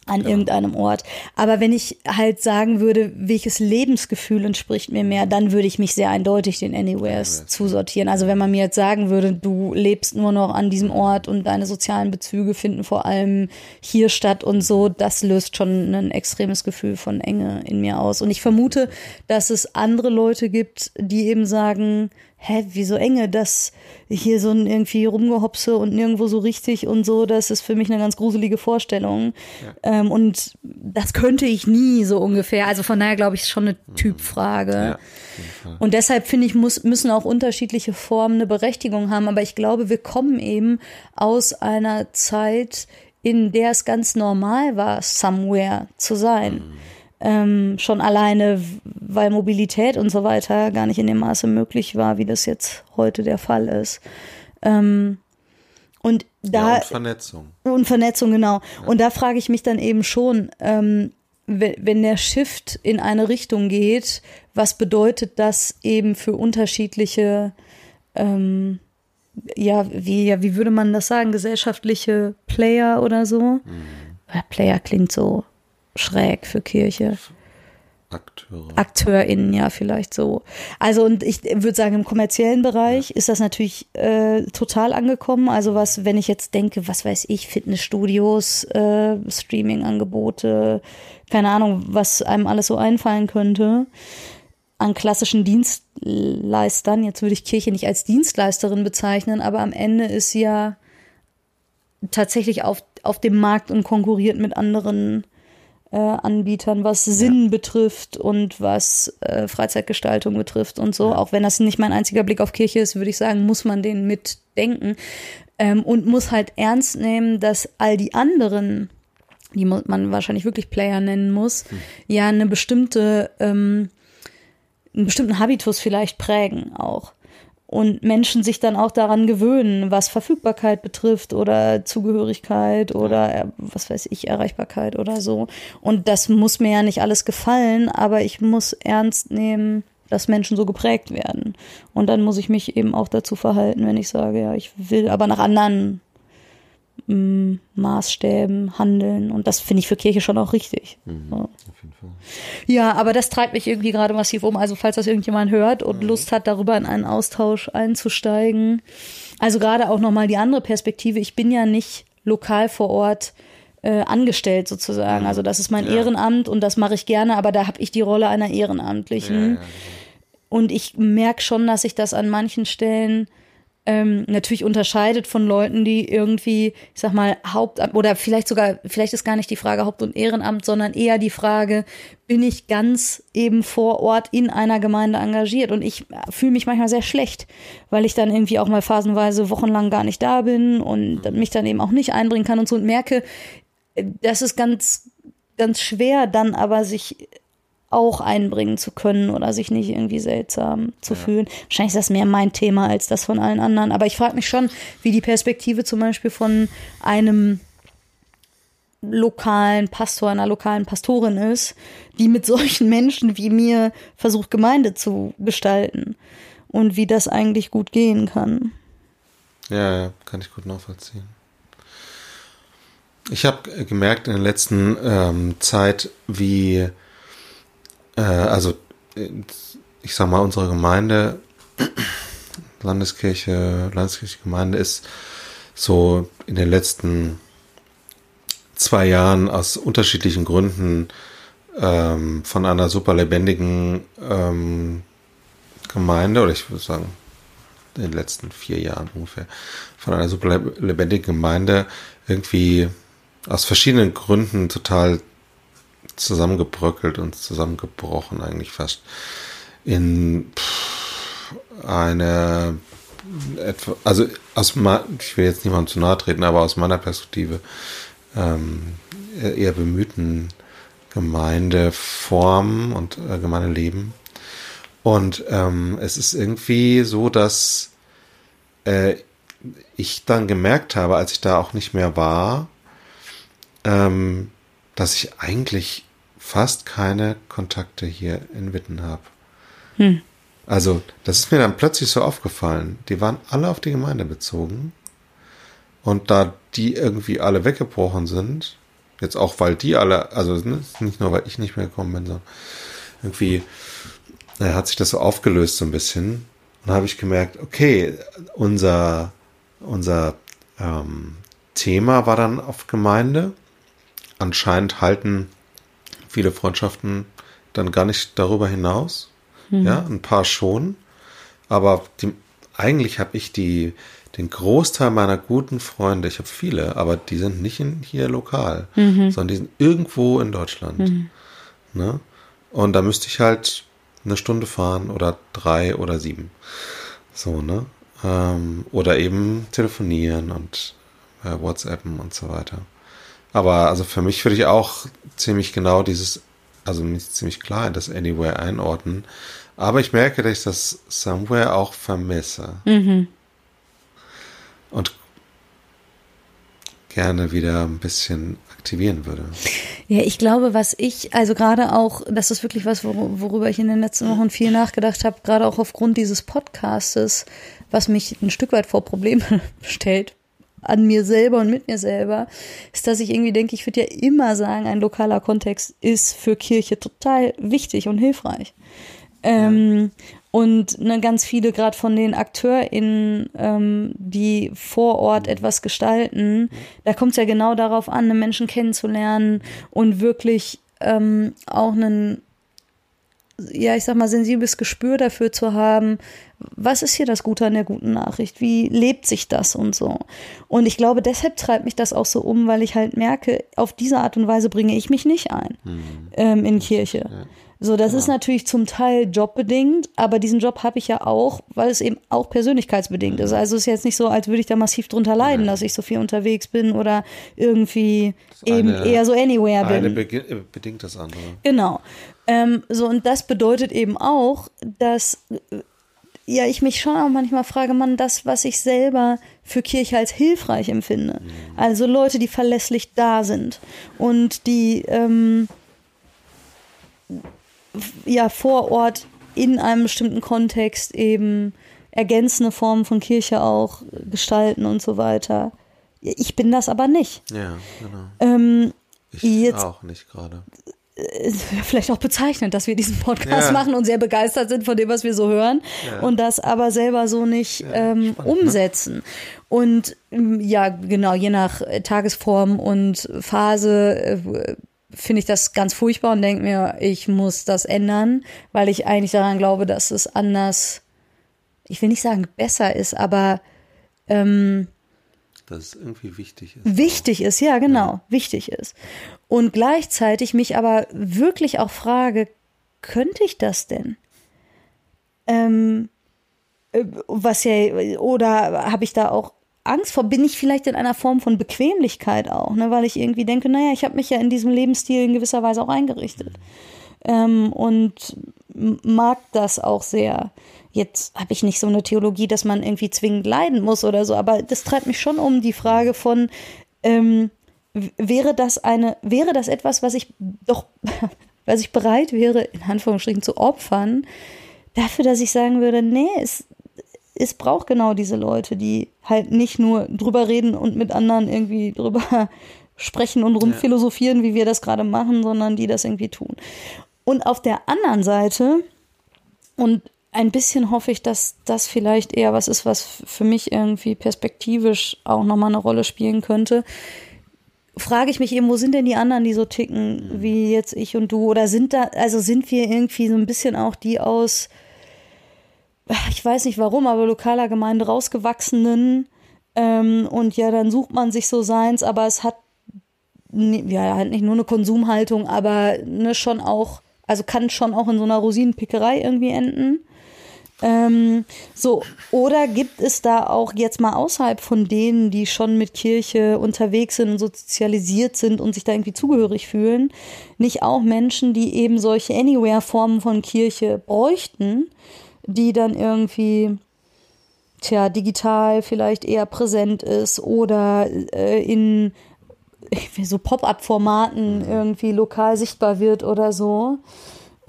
an irgendeinem Ort. Aber wenn ich halt sagen würde, welches Lebensgefühl entspricht mir mehr, dann würde ich mich sehr eindeutig den Anywheres zusortieren. Also wenn man mir jetzt sagen würde, du lebst nur noch an diesem Ort und deine sozialen Bezüge finden vor allem hier statt und so, das löst schon ein extremes Gefühl von Enge in mir aus. Und ich vermute, dass es andere Leute gibt, die eben sagen, hä, wieso enge, das hier so ein irgendwie rumgehopse und nirgendwo so richtig und so, das ist für mich eine ganz gruselige Vorstellung. Ja. Ähm, und das könnte ich nie so ungefähr. Also von daher glaube ich, ist schon eine mhm. Typfrage. Ja, und deshalb finde ich, muss, müssen auch unterschiedliche Formen eine Berechtigung haben. Aber ich glaube, wir kommen eben aus einer Zeit, in der es ganz normal war, somewhere zu sein. Mhm ähm, schon alleine, weil Mobilität und so weiter gar nicht in dem Maße möglich war, wie das jetzt heute der Fall ist. Ähm, und da. Ja, und Vernetzung. Und Vernetzung, genau. Ja. Und da frage ich mich dann eben schon, ähm, wenn der Shift in eine Richtung geht, was bedeutet das eben für unterschiedliche, ähm, ja, wie, ja, wie würde man das sagen, gesellschaftliche Player oder so? Mhm. Player klingt so schräg für Kirche. Akteure. AkteurInnen, ja, vielleicht so. Also, und ich würde sagen, im kommerziellen Bereich ja. ist das natürlich äh, total angekommen. Also, was, wenn ich jetzt denke, was weiß ich, Fitnessstudios, äh, Streaming-Angebote, keine Ahnung, was einem alles so einfallen könnte an klassischen Dienstleistern. Jetzt würde ich Kirche nicht als Dienstleisterin bezeichnen, aber am Ende ist sie ja tatsächlich auf, auf dem Markt und konkurriert mit anderen äh, Anbietern, was Sinn ja. betrifft und was äh, Freizeitgestaltung betrifft und so. Ja. Auch wenn das nicht mein einziger Blick auf Kirche ist, würde ich sagen, muss man den mitdenken ähm, und muss halt ernst nehmen, dass all die anderen, die man wahrscheinlich wirklich Player nennen muss, hm. ja eine bestimmte, ähm, einen bestimmten Habitus vielleicht prägen auch und Menschen sich dann auch daran gewöhnen, was Verfügbarkeit betrifft oder Zugehörigkeit oder äh, was weiß ich, Erreichbarkeit oder so. Und das muss mir ja nicht alles gefallen, aber ich muss ernst nehmen, dass Menschen so geprägt werden. Und dann muss ich mich eben auch dazu verhalten, wenn ich sage, ja, ich will aber nach anderen mm, Maßstäben handeln. Und das finde ich für Kirche schon auch richtig. Mhm, so. Auf jeden Fall. Ja, aber das treibt mich irgendwie gerade massiv um. Also falls das irgendjemand hört und mhm. Lust hat, darüber in einen Austausch einzusteigen. Also gerade auch nochmal die andere Perspektive. Ich bin ja nicht lokal vor Ort äh, angestellt sozusagen. Mhm. Also das ist mein ja. Ehrenamt und das mache ich gerne, aber da habe ich die Rolle einer Ehrenamtlichen. Ja, ja, und ich merke schon, dass ich das an manchen Stellen ähm, natürlich unterscheidet von Leuten, die irgendwie, ich sag mal, Haupt- oder vielleicht sogar, vielleicht ist gar nicht die Frage Haupt- und Ehrenamt, sondern eher die Frage, bin ich ganz eben vor Ort in einer Gemeinde engagiert? Und ich fühle mich manchmal sehr schlecht, weil ich dann irgendwie auch mal phasenweise wochenlang gar nicht da bin und mich dann eben auch nicht einbringen kann und so und merke, äh, das ist ganz, ganz schwer, dann aber sich auch einbringen zu können oder sich nicht irgendwie seltsam zu ja. fühlen. Wahrscheinlich ist das mehr mein Thema als das von allen anderen. Aber ich frage mich schon, wie die Perspektive zum Beispiel von einem lokalen Pastor, einer lokalen Pastorin ist, die mit solchen Menschen wie mir versucht, Gemeinde zu gestalten und wie das eigentlich gut gehen kann. Ja, ja kann ich gut nachvollziehen. Ich habe gemerkt in der letzten ähm, Zeit, wie äh, also ich sag mal, unsere Gemeinde, Landeskirche, Landeskirche Gemeinde ist so in den letzten zwei Jahren aus unterschiedlichen Gründen ähm, von einer super lebendigen ähm, Gemeinde, oder ich würde sagen, in den letzten vier Jahren ungefähr, von einer super lebendigen Gemeinde irgendwie aus verschiedenen Gründen total zusammengebröckelt und zusammengebrochen eigentlich fast in eine etwa, also aus ich will jetzt niemandem zu nahe treten, aber aus meiner Perspektive ähm, eher bemühten Gemeindeform und äh, Gemeindeleben. Und ähm, es ist irgendwie so, dass äh, ich dann gemerkt habe, als ich da auch nicht mehr war, ähm, dass ich eigentlich fast keine Kontakte hier in Witten habe. Hm. Also, das ist mir dann plötzlich so aufgefallen. Die waren alle auf die Gemeinde bezogen. Und da die irgendwie alle weggebrochen sind, Jetzt auch, weil die alle, also ne, nicht nur, weil ich nicht mehr gekommen bin, sondern irgendwie naja, hat sich das so aufgelöst so ein bisschen. Und habe ich gemerkt, okay, unser, unser ähm, Thema war dann auf Gemeinde. Anscheinend halten viele Freundschaften dann gar nicht darüber hinaus. Mhm. Ja, ein paar schon. Aber die, eigentlich habe ich die, den Großteil meiner guten Freunde, ich habe viele, aber die sind nicht in, hier lokal, mhm. sondern die sind irgendwo in Deutschland. Mhm. Ne? Und da müsste ich halt eine Stunde fahren oder drei oder sieben. So, ne? Ähm, oder eben telefonieren und äh, WhatsAppen und so weiter. Aber also für mich würde ich auch ziemlich genau dieses, also nicht ziemlich klar in das Anywhere einordnen. Aber ich merke, dass ich das Somewhere auch vermisse. Mhm. Und gerne wieder ein bisschen aktivieren würde. Ja, ich glaube, was ich, also gerade auch, das ist wirklich was, worüber ich in den letzten Wochen viel nachgedacht habe, gerade auch aufgrund dieses Podcastes, was mich ein Stück weit vor Probleme stellt, an mir selber und mit mir selber, ist, dass ich irgendwie denke, ich würde ja immer sagen, ein lokaler Kontext ist für Kirche total wichtig und hilfreich. Ähm, und ne, ganz viele gerade von den AkteurInnen, ähm, die vor Ort etwas gestalten, da kommt es ja genau darauf an, einen Menschen kennenzulernen und wirklich ähm, auch einen, ja, ich sag mal, sensibles Gespür dafür zu haben, was ist hier das Gute an der guten Nachricht? Wie lebt sich das und so? Und ich glaube, deshalb treibt mich das auch so um, weil ich halt merke, auf diese Art und Weise bringe ich mich nicht ein mhm. ähm, in Kirche. Ja. So, das ja. ist natürlich zum Teil jobbedingt, aber diesen Job habe ich ja auch, weil es eben auch persönlichkeitsbedingt ist. Also es ist jetzt nicht so, als würde ich da massiv drunter leiden, ja. dass ich so viel unterwegs bin oder irgendwie eben eher so anywhere bin. Eine äh, bedingt das andere. Genau. Ähm, so, und das bedeutet eben auch, dass äh, ja, ich mich schon auch manchmal frage, man, das, was ich selber für Kirche als hilfreich empfinde. Mhm. Also Leute, die verlässlich da sind und die ähm, ja vor Ort in einem bestimmten Kontext eben ergänzende Formen von Kirche auch gestalten und so weiter. Ich bin das aber nicht. Ja, genau. Ähm, ich jetzt, auch nicht gerade. Äh, vielleicht auch bezeichnend, dass wir diesen Podcast ja. machen und sehr begeistert sind von dem, was wir so hören ja. und das aber selber so nicht ja, ähm, spannend, ne? umsetzen. Ne? Und ähm, ja, genau, je nach Tagesform und Phase äh, finde ich das ganz furchtbar und denke mir, ich muss das ändern, weil ich eigentlich daran glaube, dass es anders, ich will nicht sagen besser ist, aber ähm, dass es irgendwie wichtig ist. Wichtig ist, ja, genau, ja. wichtig ist. Und gleichzeitig mich aber wirklich auch frage, könnte ich das denn? Ähm, äh, was ja, oder habe ich da auch Angst vor, bin ich vielleicht in einer Form von Bequemlichkeit auch, ne? weil ich irgendwie denke, naja, ich habe mich ja in diesem Lebensstil in gewisser Weise auch eingerichtet. Ähm, und mag das auch sehr. Jetzt habe ich nicht so eine Theologie, dass man irgendwie zwingend leiden muss oder so, aber das treibt mich schon um die Frage von, ähm, wäre das eine, wäre das etwas, was ich doch, was ich bereit wäre, in Anführungsstrichen zu opfern, dafür, dass ich sagen würde, nee, es, es braucht genau diese Leute, die halt nicht nur drüber reden und mit anderen irgendwie drüber sprechen und rumphilosophieren, wie wir das gerade machen, sondern die das irgendwie tun. Und auf der anderen Seite, und ein bisschen hoffe ich, dass das vielleicht eher was ist, was für mich irgendwie perspektivisch auch nochmal eine Rolle spielen könnte, frage ich mich eben, wo sind denn die anderen, die so ticken wie jetzt ich und du? Oder sind da, also sind wir irgendwie so ein bisschen auch die aus ich weiß nicht warum, aber lokaler Gemeinde rausgewachsenen. Ähm, und ja, dann sucht man sich so seins, aber es hat ja halt nicht nur eine Konsumhaltung, aber ne, schon auch, also kann schon auch in so einer Rosinenpickerei irgendwie enden. Ähm, so, oder gibt es da auch jetzt mal außerhalb von denen, die schon mit Kirche unterwegs sind und sozialisiert sind und sich da irgendwie zugehörig fühlen, nicht auch Menschen, die eben solche Anywhere-Formen von Kirche bräuchten? die dann irgendwie tja, digital vielleicht eher präsent ist oder äh, in so Pop-up-Formaten irgendwie lokal sichtbar wird oder so.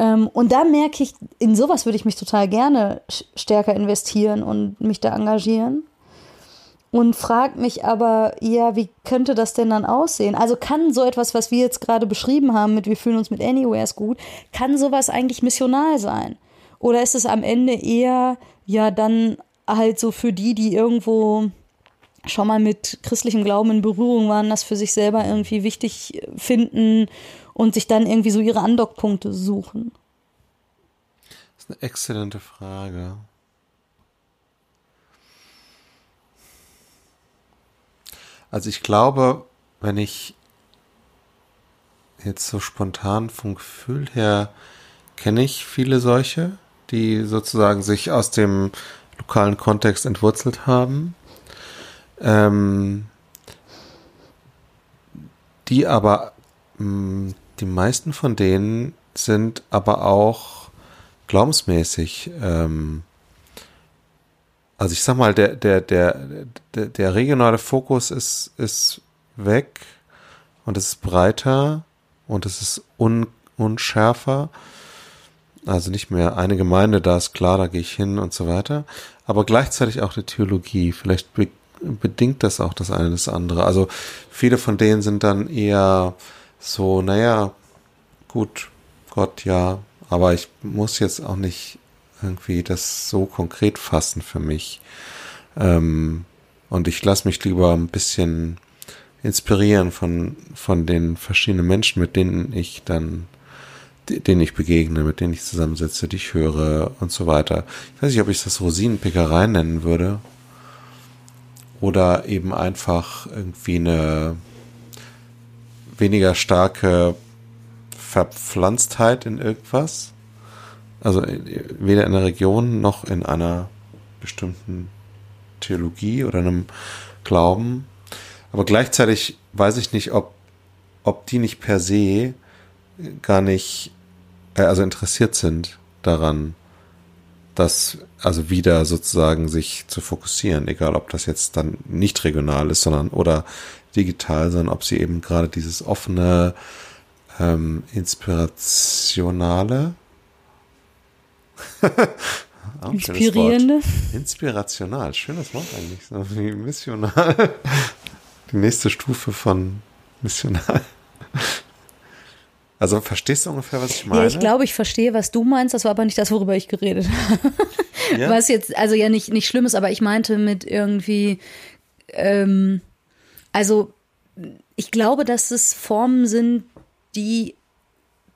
Ähm, und da merke ich, in sowas würde ich mich total gerne stärker investieren und mich da engagieren. und frage mich aber, ja, wie könnte das denn dann aussehen? Also kann so etwas, was wir jetzt gerade beschrieben haben, mit wir fühlen uns mit Anywheres gut, kann sowas eigentlich missional sein? Oder ist es am Ende eher, ja, dann halt so für die, die irgendwo schon mal mit christlichem Glauben in Berührung waren, das für sich selber irgendwie wichtig finden und sich dann irgendwie so ihre Andockpunkte suchen? Das ist eine exzellente Frage. Also ich glaube, wenn ich jetzt so spontan vom Gefühl her kenne ich viele solche, die sozusagen sich aus dem lokalen Kontext entwurzelt haben, ähm, die aber, mh, mm, die meisten von denen sind aber auch glaubensmäßig ähm, also ich sag mal, der, der, der, der, der regionale Fokus ist, ist weg und es ist breiter und es ist un, unschärfer. Also nicht mehr eine Gemeinde, da ist klar, da gehe ich hin und so weiter. Aber gleichzeitig auch die Theologie. Vielleicht be bedingt das auch das eine das andere. Also viele von denen sind dann eher so, naja, gut, Gott, ja, aber ich muss jetzt auch nicht irgendwie das so konkret fassen für mich. Ähm, und ich lasse mich lieber ein bisschen inspirieren von, von den verschiedenen Menschen, mit denen ich dann, denen ich begegne, mit denen ich zusammensitze, die ich höre und so weiter. Ich weiß nicht, ob ich das Rosinenpickerei nennen würde. Oder eben einfach irgendwie eine weniger starke Verpflanztheit in irgendwas. Also weder in der Region noch in einer bestimmten Theologie oder einem Glauben. Aber gleichzeitig weiß ich nicht, ob, ob die nicht per se gar nicht, äh, also interessiert sind daran, das also wieder sozusagen sich zu fokussieren, egal ob das jetzt dann nicht regional ist, sondern oder digital, sondern ob sie eben gerade dieses offene, ähm, inspirationale, Inspirierende. Inspirational, schönes Wort eigentlich. So wie missional. Die nächste Stufe von missional. Also verstehst du ungefähr, was ich meine? Ja, ich glaube, ich verstehe, was du meinst. Das war aber nicht das, worüber ich geredet habe. Ja? Was jetzt, also ja nicht, nicht schlimm ist, aber ich meinte mit irgendwie, ähm, also ich glaube, dass es Formen sind, die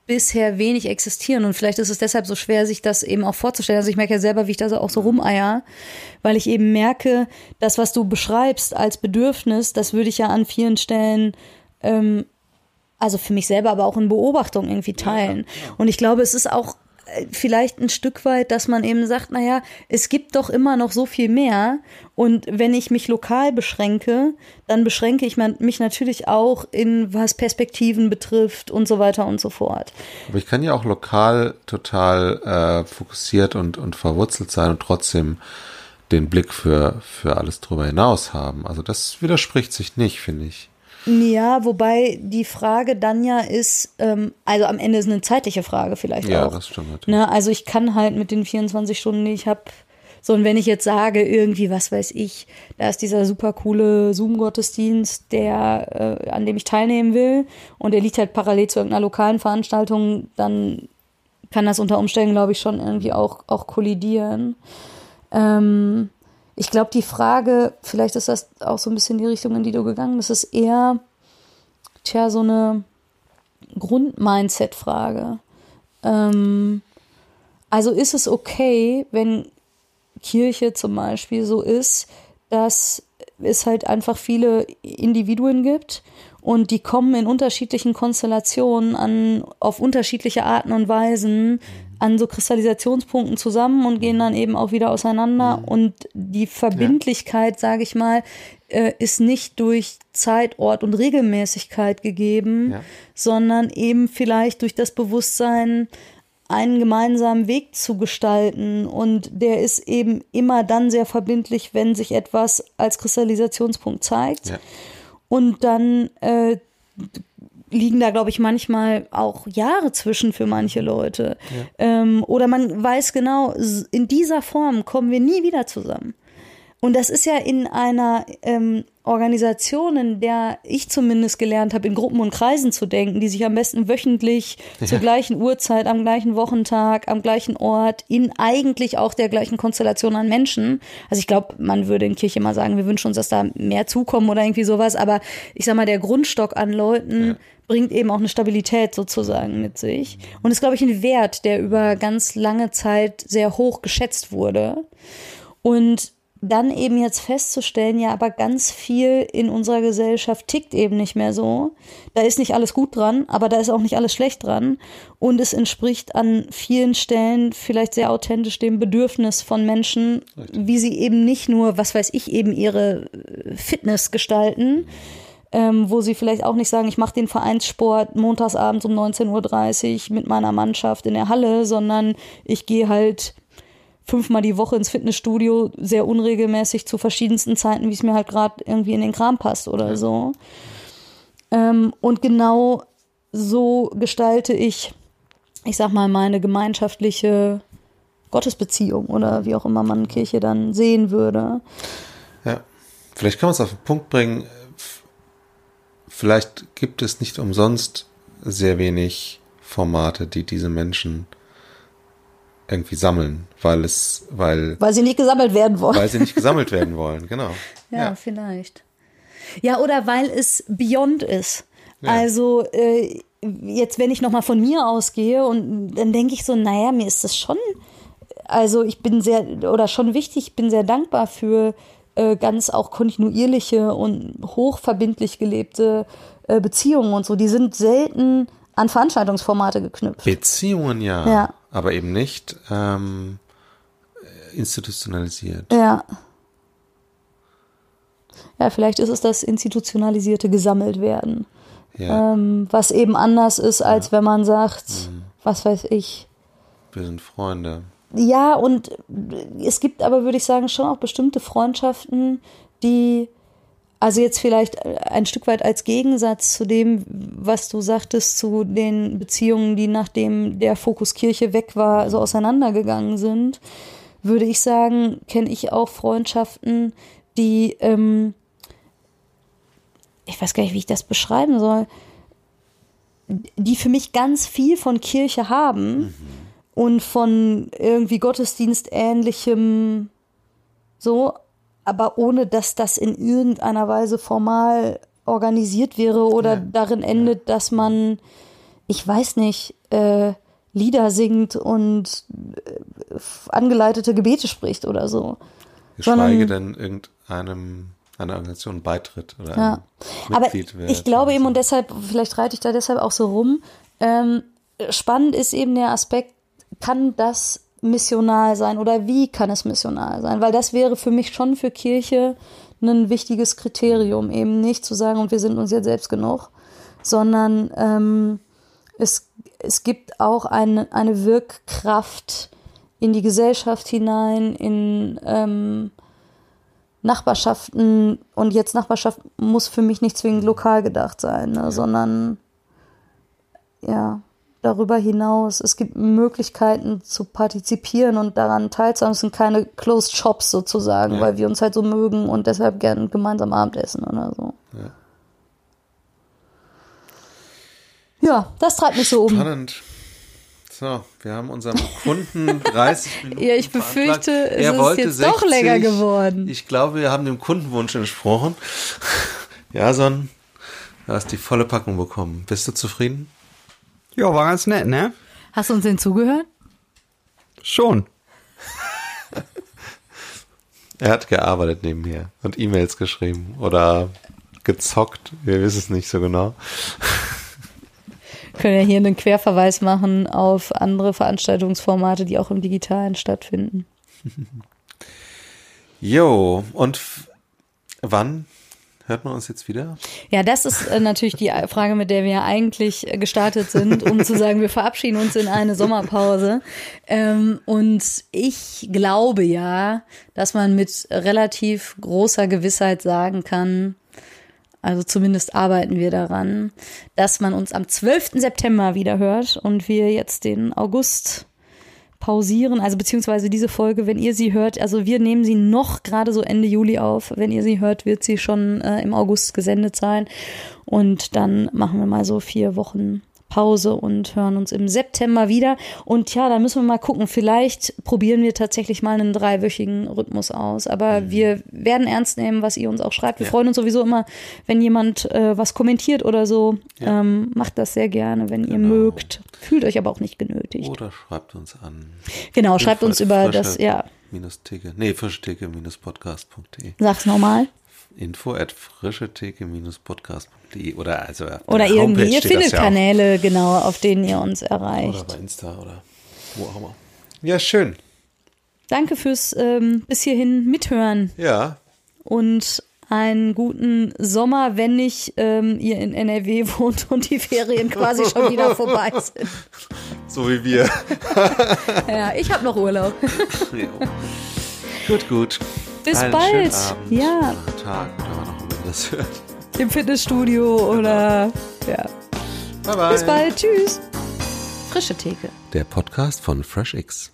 bisher wenig existieren und vielleicht ist es deshalb so schwer, sich das eben auch vorzustellen. Also ich merke ja selber, wie ich da so auch so rumeier, weil ich eben merke, das, was du beschreibst als Bedürfnis, das würde ich ja an vielen Stellen ähm, also für mich selber, aber auch in Beobachtung irgendwie teilen. Und ich glaube, es ist auch vielleicht ein Stück weit, dass man eben sagt, naja, es gibt doch immer noch so viel mehr. Und wenn ich mich lokal beschränke, dann beschränke ich mich natürlich auch in was Perspektiven betrifft und so weiter und so fort. Aber ich kann ja auch lokal total äh, fokussiert und, und verwurzelt sein und trotzdem den Blick für, für alles drüber hinaus haben. Also das widerspricht sich nicht, finde ich. Ja, wobei die Frage dann ja ist, ähm, also am Ende ist eine zeitliche Frage vielleicht ja, auch. Ja, das stimmt natürlich. Ne? Also ich kann halt mit den 24 Stunden, die ich habe, so und wenn ich jetzt sage, irgendwie, was weiß ich, da ist dieser super coole Zoom-Gottesdienst, der, äh, an dem ich teilnehmen will und der liegt halt parallel zu irgendeiner lokalen Veranstaltung, dann kann das unter Umständen, glaube ich, schon irgendwie auch, auch kollidieren. Ähm, ich glaube, die Frage, vielleicht ist das auch so ein bisschen die Richtung, in die du gegangen bist, ist eher, tja, so eine Grund-Mindset-Frage. Ähm, also ist es okay, wenn Kirche zum Beispiel so ist, dass es halt einfach viele Individuen gibt und die kommen in unterschiedlichen Konstellationen an, auf unterschiedliche Arten und Weisen an so Kristallisationspunkten zusammen und gehen dann eben auch wieder auseinander. Mhm. Und die Verbindlichkeit, ja. sage ich mal, äh, ist nicht durch Zeit, Ort und Regelmäßigkeit gegeben, ja. sondern eben vielleicht durch das Bewusstsein, einen gemeinsamen Weg zu gestalten. Und der ist eben immer dann sehr verbindlich, wenn sich etwas als Kristallisationspunkt zeigt. Ja. Und dann äh, liegen da, glaube ich, manchmal auch Jahre zwischen für manche Leute. Ja. Ähm, oder man weiß genau, in dieser Form kommen wir nie wieder zusammen. Und das ist ja in einer ähm, Organisation, in der ich zumindest gelernt habe, in Gruppen und Kreisen zu denken, die sich am besten wöchentlich ja. zur gleichen Uhrzeit, am gleichen Wochentag, am gleichen Ort, in eigentlich auch der gleichen Konstellation an Menschen. Also ich glaube, man würde in Kirche immer sagen, wir wünschen uns, dass da mehr zukommen oder irgendwie sowas. Aber ich sag mal, der Grundstock an Leuten ja. bringt eben auch eine Stabilität sozusagen mit sich. Und ist, glaube ich, ein Wert, der über ganz lange Zeit sehr hoch geschätzt wurde. Und dann eben jetzt festzustellen, ja, aber ganz viel in unserer Gesellschaft tickt eben nicht mehr so. Da ist nicht alles gut dran, aber da ist auch nicht alles schlecht dran. Und es entspricht an vielen Stellen vielleicht sehr authentisch dem Bedürfnis von Menschen, Richtig. wie sie eben nicht nur, was weiß ich, eben ihre äh, Fitness gestalten, ähm, wo sie vielleicht auch nicht sagen, ich mache den Vereinssport montagsabends um 19.30 Uhr mit meiner Mannschaft in der Halle, sondern ich gehe halt fünfmal die Woche ins Fitnessstudio, sehr unregelmäßig zu verschiedensten Zeiten, wie es mir halt gerade irgendwie in den Kram passt oder so. Ähm, und genau so gestalte ich, ich sag mal, meine gemeinschaftliche Gottesbeziehung oder wie auch immer man Kirche dann sehen würde. Ja, vielleicht kann man es auf den Punkt bringen. Vielleicht gibt es nicht umsonst sehr wenig Formate, die diese Menschen irgendwie sammeln, weil es, weil. Weil sie nicht gesammelt werden wollen. Weil sie nicht gesammelt werden wollen, genau. ja, ja, vielleicht. Ja, oder weil es beyond ist. Ja. Also, äh, jetzt, wenn ich nochmal von mir ausgehe und dann denke ich so, naja, mir ist das schon, also ich bin sehr, oder schon wichtig, ich bin sehr dankbar für äh, ganz auch kontinuierliche und hochverbindlich gelebte äh, Beziehungen und so. Die sind selten an Veranstaltungsformate geknüpft. Beziehungen ja. Ja aber eben nicht ähm, institutionalisiert. Ja. Ja, vielleicht ist es das institutionalisierte gesammelt werden. Ja. Ähm, was eben anders ist, als ja. wenn man sagt, mhm. was weiß ich. Wir sind Freunde. Ja, und es gibt aber, würde ich sagen, schon auch bestimmte Freundschaften, die also jetzt vielleicht ein Stück weit als Gegensatz zu dem, was du sagtest, zu den Beziehungen, die nachdem der Fokus Kirche weg war, so auseinandergegangen sind, würde ich sagen, kenne ich auch Freundschaften, die, ähm, ich weiß gar nicht, wie ich das beschreiben soll, die für mich ganz viel von Kirche haben mhm. und von irgendwie Gottesdienstähnlichem so, aber ohne dass das in irgendeiner Weise formal organisiert wäre oder ja. darin endet, dass man, ich weiß nicht, äh, Lieder singt und äh, angeleitete Gebete spricht oder so. Geschweige denn irgendeinem einer Organisation beitritt oder ja. Aber ich glaube eben und deshalb, vielleicht reite ich da deshalb auch so rum. Ähm, spannend ist eben der Aspekt, kann das missional sein oder wie kann es missional sein? Weil das wäre für mich schon für Kirche ein wichtiges Kriterium, eben nicht zu sagen, und wir sind uns jetzt selbst genug, sondern ähm, es, es gibt auch eine, eine Wirkkraft in die Gesellschaft hinein, in ähm, Nachbarschaften. Und jetzt Nachbarschaft muss für mich nicht zwingend lokal gedacht sein, ne, sondern ja, darüber hinaus. Es gibt Möglichkeiten zu partizipieren und daran teilzuhaben. Es sind keine Closed Shops sozusagen, ja. weil wir uns halt so mögen und deshalb gern gemeinsam Abendessen oder so. Ja, ja das treibt mich so um. Spannend. So, wir haben unserem Kunden 30 Minuten. ja, ich befürchte, es er ist jetzt 60. doch länger geworden. Ich glaube, wir haben dem Kundenwunsch entsprochen. Jason, du hast die volle Packung bekommen. Bist du zufrieden? Ja, war ganz nett, ne? Hast du uns denn zugehört? Schon. er hat gearbeitet nebenher und E-Mails geschrieben oder gezockt. Wir wissen es nicht so genau. Können ja hier einen Querverweis machen auf andere Veranstaltungsformate, die auch im Digitalen stattfinden. Jo, und wann Hört man uns jetzt wieder? Ja, das ist äh, natürlich die Frage, mit der wir eigentlich äh, gestartet sind, um zu sagen, wir verabschieden uns in eine Sommerpause. Ähm, und ich glaube ja, dass man mit relativ großer Gewissheit sagen kann, also zumindest arbeiten wir daran, dass man uns am 12. September wieder hört und wir jetzt den August pausieren, also beziehungsweise diese Folge, wenn ihr sie hört, also wir nehmen sie noch gerade so Ende Juli auf. Wenn ihr sie hört, wird sie schon äh, im August gesendet sein. Und dann machen wir mal so vier Wochen Pause und hören uns im September wieder. Und ja, da müssen wir mal gucken. Vielleicht probieren wir tatsächlich mal einen dreiwöchigen Rhythmus aus. Aber mhm. wir werden ernst nehmen, was ihr uns auch schreibt. Wir ja. freuen uns sowieso immer, wenn jemand äh, was kommentiert oder so. Ja. Ähm, macht das sehr gerne, wenn genau. ihr mögt. Fühlt euch aber auch nicht genötigt. Oder schreibt uns an. Genau, schreibt uns über das, ja. Minus Theke, nee, frischtheke podcast.de. Sag's nochmal info at frischetheke-podcast.de oder also oder irgendwie ihr findet ja Kanäle genau auf denen ihr uns erreicht oder bei Insta oder wo auch immer ja schön danke fürs ähm, bis hierhin mithören ja und einen guten Sommer, wenn nicht ähm, ihr in NRW wohnt und die Ferien quasi schon wieder vorbei sind. So wie wir. ja, ich habe noch Urlaub. gut, gut. Bis Einen bald. Abend, ja. Tag oder wann auch immer das hört. Im Fitnessstudio genau. oder ja. Bye bye. Bis bald. Tschüss. Frische Theke. Der Podcast von FreshX.